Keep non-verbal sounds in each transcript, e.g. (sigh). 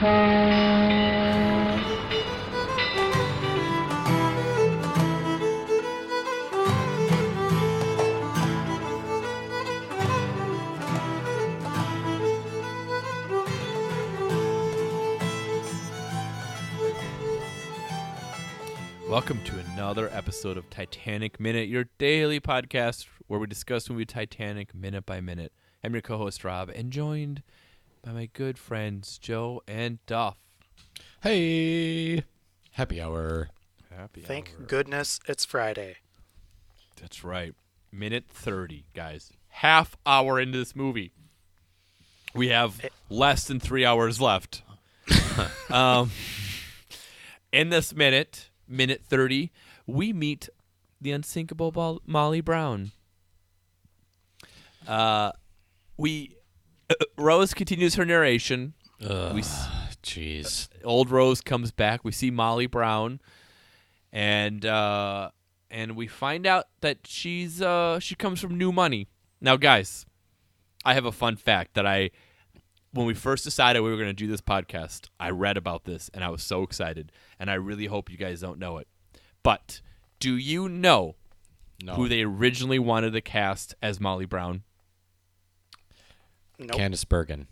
Welcome to another episode of Titanic Minute, your daily podcast where we discuss movie Titanic minute by minute. I'm your co-host Rob, and joined by my good friends Joe and Duff. Hey, happy hour. Happy Thank hour. goodness it's Friday. That's right. Minute 30, guys. Half hour into this movie. We have less than three hours left. (laughs) um, in this minute, minute 30, we meet the unsinkable Molly Brown. Uh, we (laughs) Rose continues her narration. Jeez. old Rose comes back. We see Molly Brown, and uh, and we find out that she's uh, she comes from New Money. Now, guys, I have a fun fact that I when we first decided we were going to do this podcast, I read about this and I was so excited, and I really hope you guys don't know it. But do you know No. who they originally wanted to cast as Molly Brown? Nope. Candice Bergen.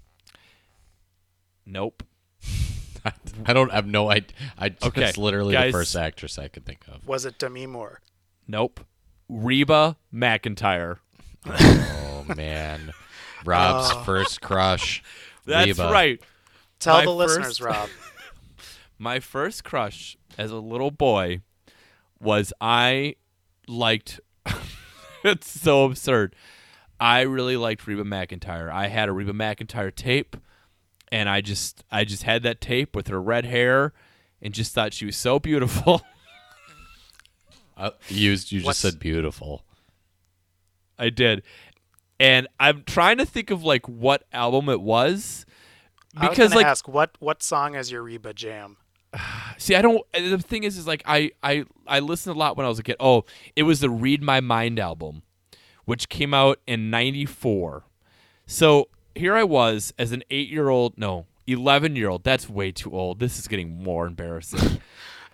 Nope. (laughs) I don't have no idea. I just Okay, literally guys. the first actress I could think of. Was it Demi Moore? Nope. Reba McEntire. Oh (laughs) man, Rob's Oh. first crush. (laughs) That's Reba. right. Tell My the listeners, Rob. my first crush as a little boy was I liked it's so absurd. I really liked Reba McEntire. I had a Reba McEntire tape and I just I just had that tape with her red hair and just thought she was so beautiful. (laughs) Uh, you you just said beautiful. I did. And I'm trying to think of like what album it was I was because like ask what what song is your Reba jam? (sighs) See, I don't. The thing is, is like I I I listened a lot when I was a kid. Oh, it was the Read My Mind album, which came out in '94. So here I was as an eight-year-old, no, eleven-year-old. That's way too old. This is getting more embarrassing. (laughs)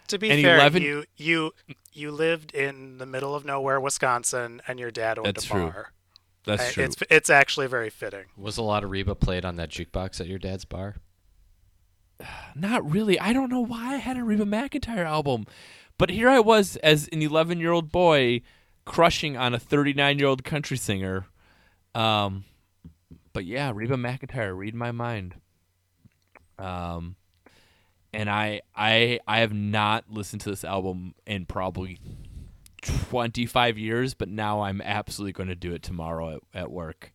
To be And fair, 11 you you you lived in the middle of nowhere, Wisconsin, and your dad owned That's a true. bar. That's I- true. It's it's actually very fitting. Was a lot of Reba played on that jukebox at your dad's bar? (sighs) Not really. I don't know why I had a Reba McEntire album, but here I was as an eleven-year-old boy crushing on a thirty-nine-year-old country singer. Um, but yeah, Reba McEntire, read my mind. Um, and I I I have not listened to this album in probably twenty-five years, but now I'm absolutely going to do it tomorrow at, at work.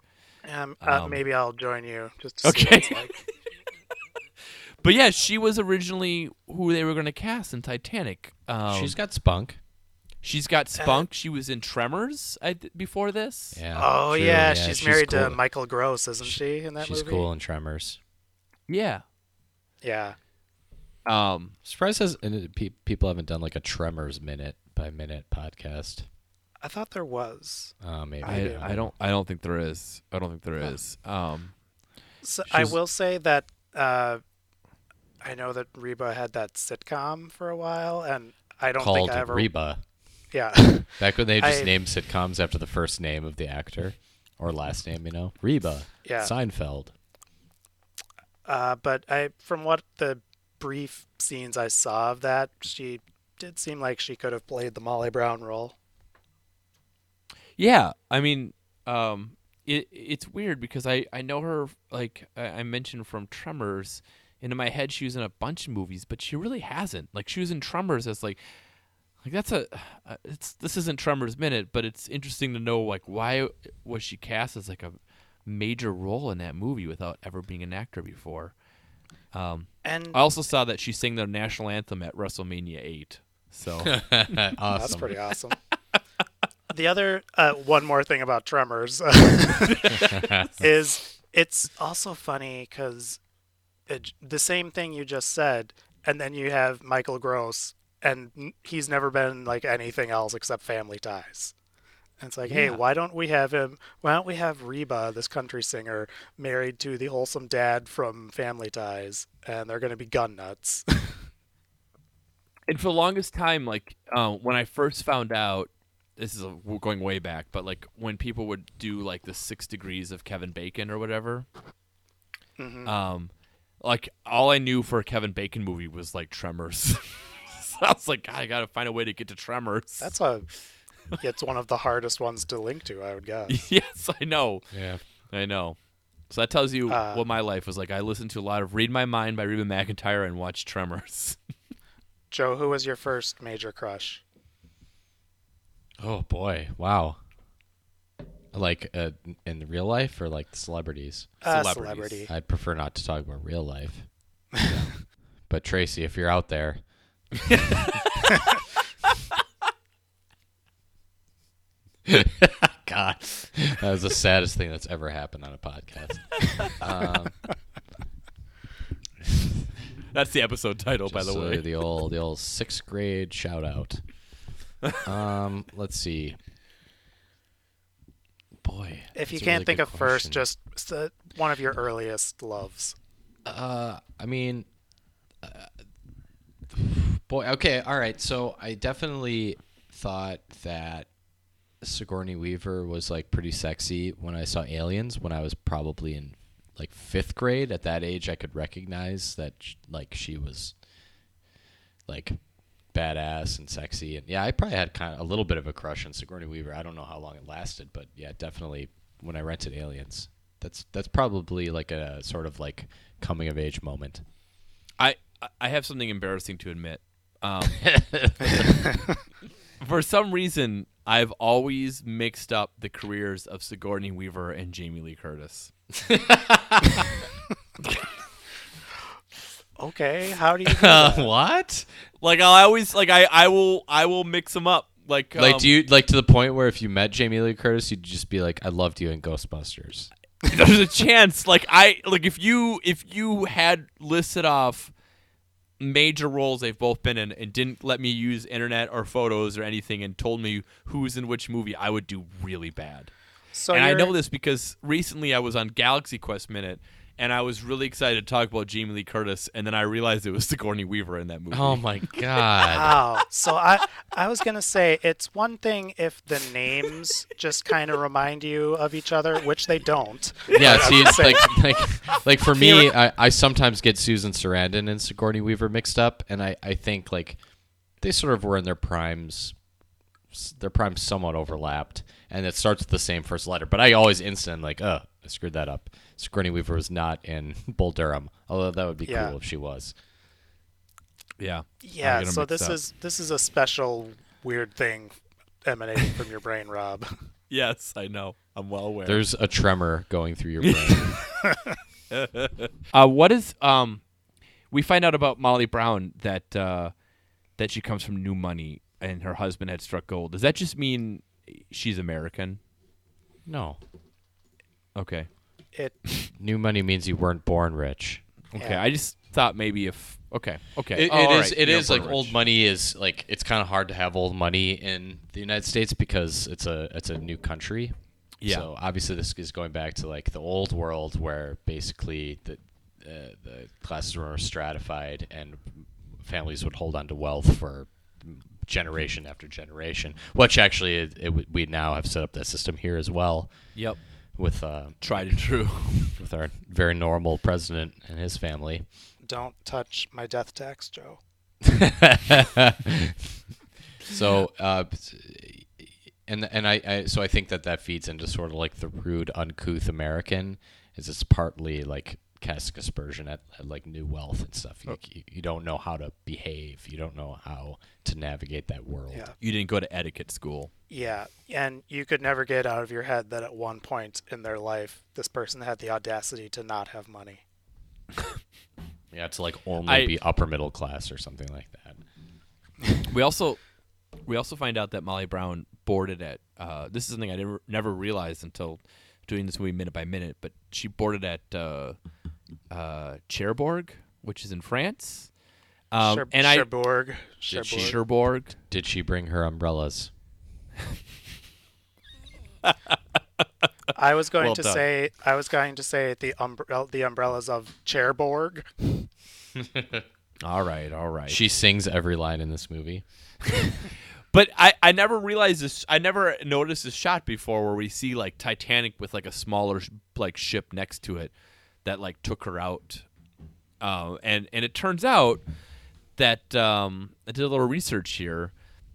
Um, uh, Um, maybe I'll join you just to see Okay. what it's like. (laughs) (laughs) But yeah, she was originally who they were going to cast in Titanic. Um, She's got spunk. She's got spunk. She was in Tremors I, before this. Yeah. Oh true, yeah, she's, married to. Michael Gross, isn't she? In that She's movie. cool in Tremors. Yeah. Yeah. Um. Surprised has, and pe- people haven't done like a Tremors minute by minute podcast. I thought there was. Uh, maybe. I, I don't. I don't think there is. I don't think there is. Um. So I will say that uh, I know that Reba had that sitcom for a while, and I don't called think I ever. Reba. Yeah. (laughs) Back when they just I- named sitcoms after the first name of the actor or last name, you know, Reba. Yeah. Seinfeld. Uh, but I, from what the brief scenes I saw of that, she did seem like she could have played the Molly Brown role. Yeah. I mean. Um. It. It's weird because I. I know her. Like I, I mentioned from Tremors. And in my head, she was in a bunch of movies, but she really hasn't. Like she was in Tremors as like. Like that's a, uh, it's this isn't Tremors minute, but it's interesting to know like why was she cast as like a major role in that movie without ever being an actor before. Um, And I also saw that she sang the national anthem at WrestleMania eight. So awesome. (laughs) that's pretty awesome. (laughs) the other uh, one more thing about Tremors (laughs) is it's also funny because the same thing you just said, and then you have Michael Gross, and he's never been like anything else except Family Ties. And it's like, hey, why don't we have him? Why don't we have Reba, this country singer, married to the wholesome dad from Family Ties, and they're going to be gun nuts. (laughs) And for the longest time, like uh, when I first found out, this is a, we're going way back, but like when people would do like the six degrees of Kevin Bacon or whatever, Mhm. um, like all I knew for a Kevin Bacon movie was like Tremors. (laughs) so (laughs) I was like, God, I gotta find a way to get to Tremors. That's a. It's one of the hardest ones to link to, I would guess. (laughs) yes, I know, Yeah. I know. So that tells you Uh, what my life was like. I listened to a lot of "Read My Mind" by Reba McEntire and watched Tremors. (laughs) Joe, who was your first major crush? Oh boy! Wow. Like uh, in real life or like celebrities? Uh, Celebrities. celebrity. I'd prefer not to talk about real life. but Tracy, if you're out there, (laughs) God, that was the saddest thing that's ever happened on a podcast. Um, (laughs) That's the episode title, by the just, uh, way. the old the old sixth grade shout out. (laughs) Um, let's see. Boy, If you can't really think good of first, just uh, one of your earliest loves. Uh, I mean, uh, boy. Okay, all right. So I definitely thought that Sigourney Weaver was like pretty sexy when I saw Aliens when I was probably in like fifth grade. At that age, I could recognize that like she was like badass and sexy. And yeah, I probably had kind of a little bit of a crush on Sigourney Weaver. I don't know how long it lasted, but yeah, definitely when I rented Aliens. That's that's probably like a sort of like coming of age moment. I I have something embarrassing to admit. Um, (laughs) for some reason, I've always mixed up the careers of Sigourney Weaver and Jamie Lee Curtis. Okay, how do you (laughs) do that? what? Like I always like I I will I will mix them up. Like Like, um, do you like to the point where if you met Jamie Lee Curtis, you'd just be like, "I loved you in Ghostbusters." there's a chance like I like if you if you had listed off major roles they've both been in and didn't let me use internet or photos or anything and told me who's in which movie, I would do really bad. So and I know this because recently I was on Galaxy Quest Minute and I was really excited to talk about Jamie Lee Curtis and then I realized it was (laughs) Sigourney Weaver in that movie. Oh my (laughs) god! Wow. So I I was gonna say it's one thing if the names just kind of remind you of each other, which they don't. yeah, see, it's like like like for (laughs) me, I, I sometimes get Susan Sarandon and Sigourney Weaver mixed up, and I I think like they sort of were in their primes. Their primes somewhat overlapped, and it starts with the same first letter. But I always instant like, uh, I screwed that up. Sigourney Weaver was not in (laughs) Bull Durham, although that would be Yeah. cool if she was. Yeah. Yeah. So this up. is this is a special weird thing emanating from your brain, Rob. (laughs) (laughs) Yes, I know. I'm well aware. There's a tremor going through your brain. Uh, what is um? We find out about Molly Brown that uh, that she comes from New Money and her husband had struck gold. Does that just mean she's American? no, Okay. It (laughs) new money means you weren't born rich. Okay. Yeah. I just thought maybe if okay okay. It, it all is. right. It You're is like born old money is like it's kind of hard to have old money in the United States because it's a it's a new country. Yeah. So obviously this is going back to like the old world where basically the uh, the classes were stratified and families would hold on to wealth for generation after generation. Which actually it, it, would- we now have set up that system here as well Yep. With uh, Tried and true. (laughs) with our very normal president and his family. don't touch my death tax, Joe. (laughs) so uh, and and I, I so I think that that feeds into sort of like the rude, uncouth American, is it's partly like casting aspersion at, at like new wealth and stuff. You, you, you don't know how to behave. You don't know how to navigate that world. Yeah. You didn't go to etiquette school. Yeah, and you could never get out of your head that at one point in their life, this person had the audacity to not have money. (laughs) yeah, to like only I- be upper middle class or something like that. (laughs) We also we also find out that Molly Brown boarded at uh, this is something I never never realized until doing this movie minute by minute, but she boarded at uh, uh, Cherbourg, which is in France. Um, Cher- and I Cherbourg, Did she- Cherbourg. Cherbourg. Did she bring her umbrellas? I was going Well to done. say I was going to say the umbrella the umbrellas of Cherbourg. (laughs) All right, all right. She sings every line in this movie. (laughs) But I, I never realized this. I never noticed this shot before where we see like Titanic with like a smaller sh- like ship next to it that like took her out. Uh, and and it turns out that um, I did a little research here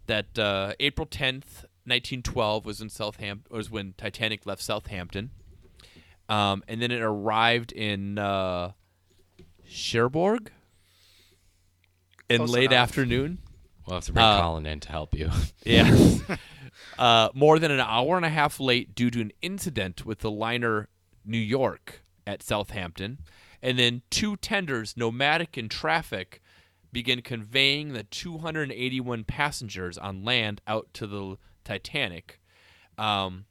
that uh, April tenth, nineteen twelve was in Southampton was when Titanic left Southampton, um, and then it arrived in uh, Cherbourg in Close late enough. afternoon. We'll have to bring Uh, Colin in to help you. (laughs) Yeah. (laughs) uh, more than an hour and a half late due to an incident with the liner New York at Southampton. And then two tenders, nomadic in traffic, begin conveying the 281 passengers on land out to the Titanic. Um,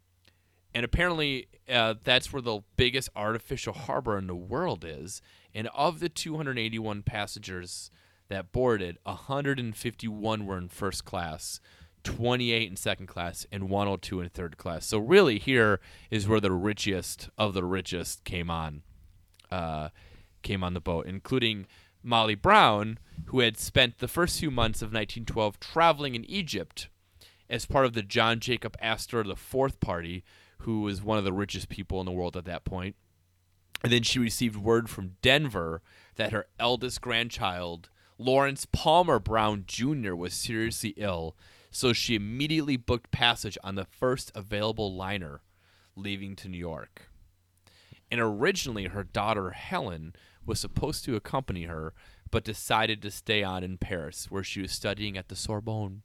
and apparently, uh, that's where the biggest artificial harbor in the world is. And of the 281 passengers that boarded, 151 were in first class, 28 in second class, and 102 in third class. So really, here is where the richest of the richest came on, uh, came on the boat, including Molly Brown, who had spent the first few months of 1912 traveling in Egypt as part of the John Jacob Astor IV party, who was one of the richest people in the world at that point. And then she received word from Denver that her eldest grandchild, Lawrence Palmer Brown Jr., was seriously ill. So she immediately booked passage on the first available liner leaving to New York. And originally, her daughter Helen was supposed to accompany her, but decided to stay on in Paris, where she was studying at the Sorbonne.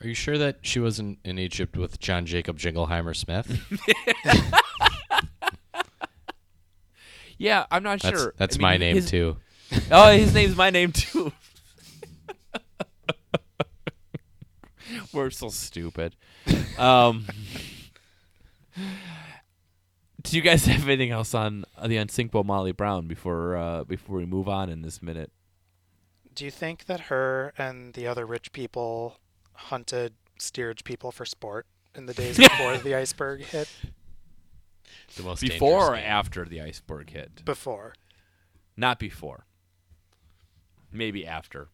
Are you sure that she wasn't in Egypt with John Jacob Jingleheimer Smith? (laughs) (laughs) Yeah, I'm not That's sure. that's I mean, my name his- too. Oh, his name's my name too. (laughs) We're so stupid. Um, (laughs) do you guys have anything else on the unsinkable Molly Brown before uh, before we move on in this minute? Do you think that her and the other rich people hunted steerage people for sport in the days before the (laughs) iceberg hit? The most Before or game. after the iceberg hit? Before. Not before. Maybe after.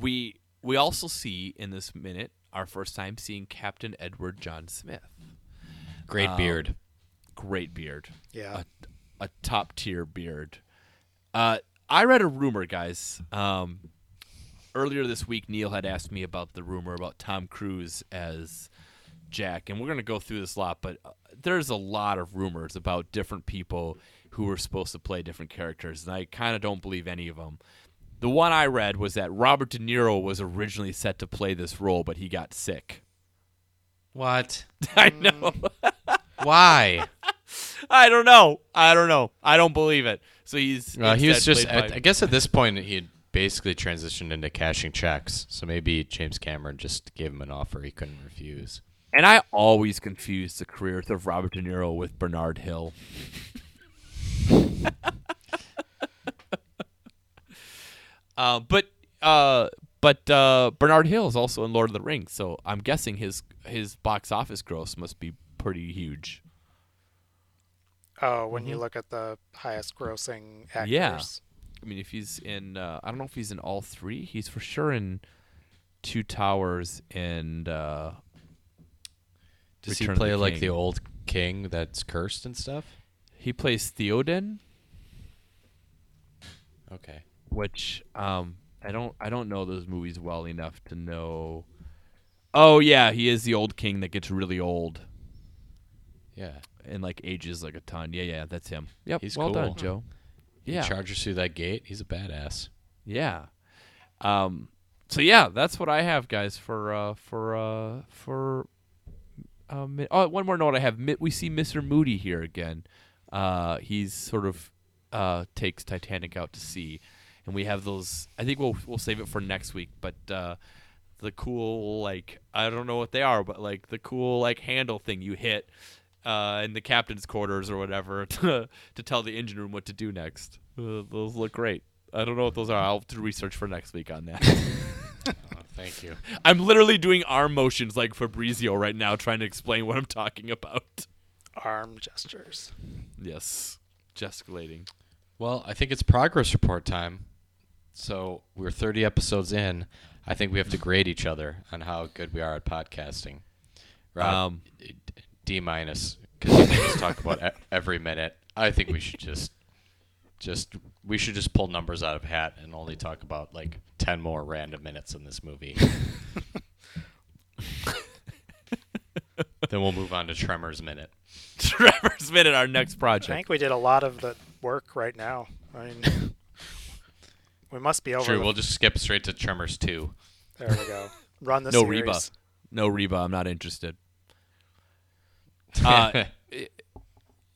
We we also see in this minute our first time seeing Captain Edward John Smith. Great Um, beard. Great beard. Yeah. a top tier beard. Uh, I read a rumor, guys. Um, earlier this week, Neil had asked me about the rumor about Tom Cruise as Jack, and we're going to go through this a lot, but uh, there's a lot of rumors about different people who were supposed to play different characters, and I kind of don't believe any of them. The one I read was that Robert De Niro was originally set to play this role, but he got sick. What? (laughs) I know. Mm. Why? (laughs) I don't know. I don't know. I don't believe it. So he's. Well, he was just. At, I guess at this point he had basically transitioned into cashing checks. So maybe James Cameron just gave him an offer he couldn't refuse. And I always confuse the careers of Robert De Niro with Bernard Hill. (laughs) uh, but uh, but uh, Bernard Hill is also in Lord of the Rings, so I'm guessing his his box office gross must be pretty huge. Oh, when you look at the highest grossing actors. Mm-hmm. Yeah. I mean, if he's in, uh, I don't know if he's in all three. He's for sure in Two Towers and uh, Does Return he of the play like the old king that's cursed and stuff? he plays Theoden. Okay. Which um I don't I don't know those movies well enough to know. Oh yeah, he is the old king that gets really old Yeah. and like ages like a ton. Yeah, yeah, that's him. Yep. He's well done, cool. Joe. He Yeah. charges through that gate. He's a badass. Yeah. Um so yeah, that's what I have guys for uh for uh for um oh one more note I have Mi- we see Mr. Moody here again. Uh he's sort of uh takes Titanic out to sea and we have those I think we'll we'll save it for next week, but uh the cool like I don't know what they are, but like the cool like handle thing you hit uh, in the captain's quarters or whatever (laughs) to to tell the engine room what to do next. Uh, those look great. I don't know what those are. I'll have to research for next week on that. (laughs) Oh, Thank you. I'm literally doing arm motions like Fabrizio right now, trying to explain what I'm talking about. Arm gestures. Yes, gesticulating. Well, I think it's progress report time. So we're 30 episodes in. I think we have to grade each other on how good we are at podcasting. Rob, Um, D minus because you make us talk about e- (laughs) every minute. I think we should just, just we should just pull numbers out of hat and only talk about like 10 more random minutes in this movie. then we'll move on to Tremors minute. (laughs) Trevor's minute, our next project. I think we did a lot of the work right now. I mean, we must be over. True, we'll just skip straight to Tremors 2. there we go. (laughs) Run the No series. Reba. No Reba, I'm not interested. (laughs) Uh,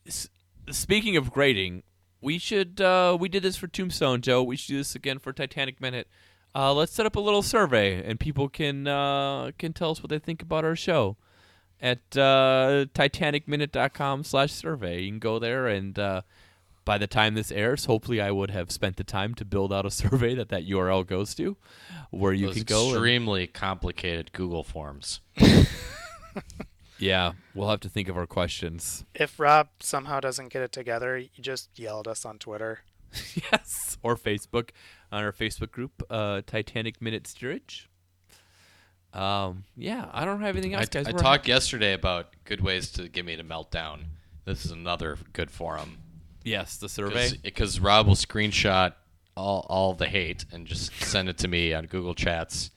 s- speaking of grading, we should uh, we did this for Tombstone, Joe. We should do this again for Titanic Minute. Uh, let's set up a little survey, and people can uh, can tell us what they think about our show at uh, titanicminute.com slash survey. You can go there, and uh, by the time this airs, hopefully I would have spent the time to build out a (laughs) survey that that URL goes to, where you Those can go. and- extremely complicated Google forms. yeah, we'll have to think of our questions. If Rob somehow doesn't get it together, you just yell at us on Twitter. (laughs) yes, or Facebook on our Facebook group, uh, Titanic Minute Steerage. Um, yeah, I don't have anything I, else, guys. I We're- talked yesterday about good ways to get me to melt down. This is another good forum. Yes, the survey. Because Rob will screenshot all, all the hate and just send it to me on Google Chats.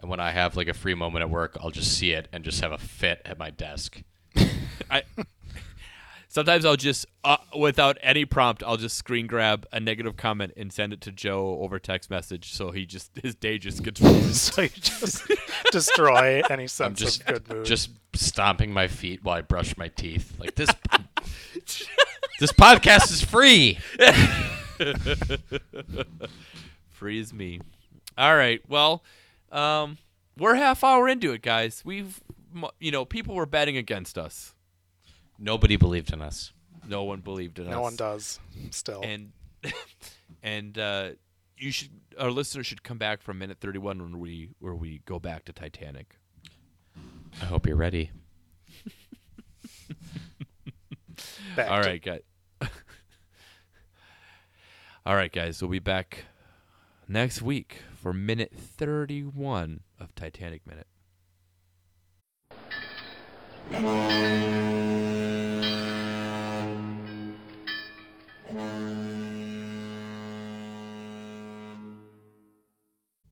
And when I have like a free moment at work, I'll just see it and just have a fit at my desk. (laughs) I sometimes I'll just uh, without any prompt, I'll just screen grab a negative comment and send it to Joe over text message, so he just his day just gets ruined. (laughs) So you just (laughs) destroy any I'm just of good mood. just stomping my feet while I brush my teeth. Like this This podcast is free. free (laughs) Freeze me. All right. Well, um, we're half hour into it, guys. We've, you know, people were betting against us. Nobody believed in us. No one believed in us. no one does still. And (laughs) and uh, you should, our listeners should come back from minute thirty-one when we where we go back to Titanic. I hope you're ready. All right, All to- right, guys. All right, guys. We'll be back next week for minute thirty-one of Titanic Minute.